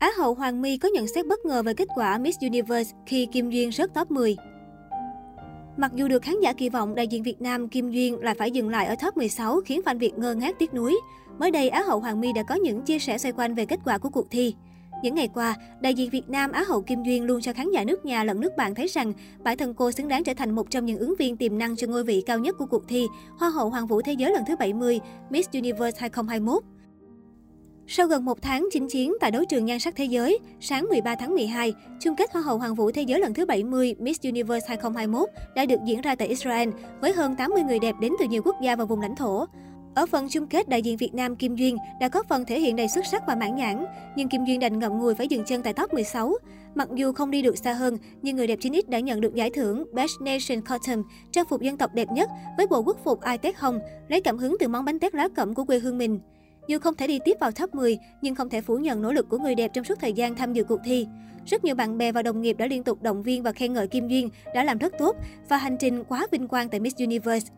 Á hậu Hoàng My có nhận xét bất ngờ về kết quả Miss Universe khi Kim Duyên rớt top 10. Mặc dù được khán giả kỳ vọng, đại diện Việt Nam Kim Duyên lại phải dừng lại ở top 16 khiến fan Việt ngơ ngác tiếc nuối. Mới đây, Á hậu Hoàng My đã có những chia sẻ xoay quanh về kết quả của cuộc thi. Những ngày qua, đại diện Việt Nam Á hậu Kim Duyên luôn cho khán giả nước nhà lẫn nước bạn thấy rằng bản thân cô xứng đáng trở thành một trong những ứng viên tiềm năng cho ngôi vị cao nhất của cuộc thi Hoa hậu Hoàng vũ Thế giới lần thứ 70 Miss Universe 2021. Sau gần một tháng chinh chiến tại đấu trường nhan sắc thế giới, sáng 13 tháng 12, chung kết Hoa hậu Hoàng vũ Thế giới lần thứ 70 Miss Universe 2021 đã được diễn ra tại Israel với hơn 80 người đẹp đến từ nhiều quốc gia và vùng lãnh thổ. Ở phần chung kết, đại diện Việt Nam Kim Duyên đã có phần thể hiện đầy xuất sắc và mãn nhãn, nhưng Kim Duyên đành ngậm ngùi phải dừng chân tại top 16. Mặc dù không đi được xa hơn, nhưng người đẹp 9X đã nhận được giải thưởng Best Nation Cotton, trang phục dân tộc đẹp nhất với bộ quốc phục ai tết hồng, lấy cảm hứng từ món bánh tét lá cẩm của quê hương mình. Dù không thể đi tiếp vào top 10, nhưng không thể phủ nhận nỗ lực của người đẹp trong suốt thời gian tham dự cuộc thi. Rất nhiều bạn bè và đồng nghiệp đã liên tục động viên và khen ngợi Kim Duyên đã làm rất tốt và hành trình quá vinh quang tại Miss Universe.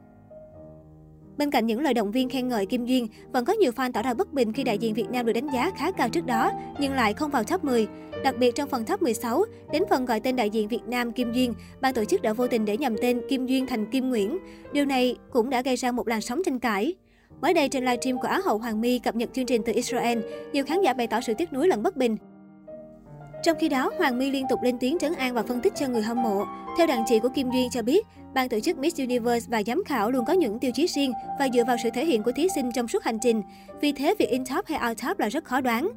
Bên cạnh những lời động viên khen ngợi Kim Duyên, vẫn có nhiều fan tỏ ra bất bình khi đại diện Việt Nam được đánh giá khá cao trước đó, nhưng lại không vào top 10. Đặc biệt trong phần top 16, đến phần gọi tên đại diện Việt Nam Kim Duyên, ban tổ chức đã vô tình để nhầm tên Kim Duyên thành Kim Nguyễn. Điều này cũng đã gây ra một làn sóng tranh cãi. Mới đây trên livestream của Á hậu Hoàng My cập nhật chương trình từ Israel, nhiều khán giả bày tỏ sự tiếc nuối lẫn bất bình. Trong khi đó, Hoàng My liên tục lên tiếng trấn an và phân tích cho người hâm mộ. Theo đàn chị của Kim Duyên cho biết, ban tổ chức Miss Universe và giám khảo luôn có những tiêu chí riêng và dựa vào sự thể hiện của thí sinh trong suốt hành trình. Vì thế, việc in top hay out top là rất khó đoán.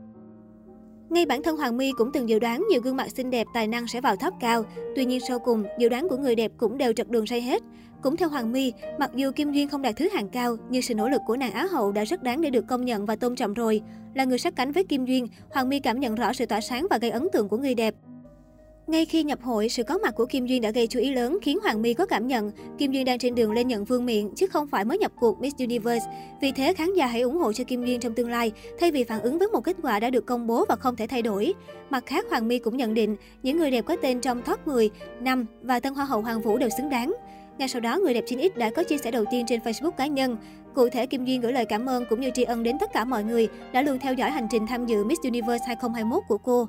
Ngay bản thân Hoàng My cũng từng dự đoán nhiều gương mặt xinh đẹp tài năng sẽ vào top cao. Tuy nhiên sau cùng, dự đoán của người đẹp cũng đều trật đường say hết. Cũng theo Hoàng My, mặc dù Kim Duyên không đạt thứ hạng cao, nhưng sự nỗ lực của nàng Á hậu đã rất đáng để được công nhận và tôn trọng rồi. Là người sát cánh với Kim Duyên, Hoàng My cảm nhận rõ sự tỏa sáng và gây ấn tượng của người đẹp. Ngay khi nhập hội, sự có mặt của Kim Duyên đã gây chú ý lớn khiến Hoàng My có cảm nhận Kim Duyên đang trên đường lên nhận vương miện chứ không phải mới nhập cuộc Miss Universe. Vì thế khán giả hãy ủng hộ cho Kim Duyên trong tương lai thay vì phản ứng với một kết quả đã được công bố và không thể thay đổi. Mặt khác, Hoàng My cũng nhận định những người đẹp có tên trong top 10, 5 và Tân Hoa hậu Hoàng Vũ đều xứng đáng. Ngay sau đó, người đẹp 9X đã có chia sẻ đầu tiên trên Facebook cá nhân. Cụ thể, Kim Duyên gửi lời cảm ơn cũng như tri ân đến tất cả mọi người đã luôn theo dõi hành trình tham dự Miss Universe 2021 của cô.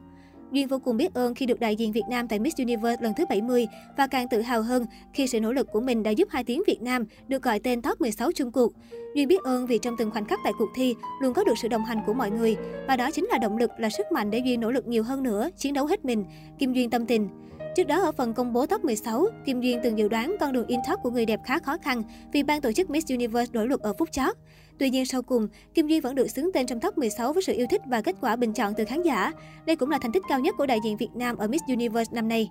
Duyên vô cùng biết ơn khi được đại diện Việt Nam tại Miss Universe lần thứ 70 và càng tự hào hơn khi sự nỗ lực của mình đã giúp hai tiếng Việt Nam được gọi tên top 16 chung cuộc. Duyên biết ơn vì trong từng khoảnh khắc tại cuộc thi luôn có được sự đồng hành của mọi người và đó chính là động lực là sức mạnh để Duyên nỗ lực nhiều hơn nữa, chiến đấu hết mình. Kim Duyên tâm tình. Trước đó ở phần công bố top 16, Kim Duyên từng dự đoán con đường in top của người đẹp khá khó khăn vì ban tổ chức Miss Universe đổi luật ở phút chót. Tuy nhiên sau cùng, Kim Duyên vẫn được xứng tên trong top 16 với sự yêu thích và kết quả bình chọn từ khán giả. Đây cũng là thành tích cao nhất của đại diện Việt Nam ở Miss Universe năm nay.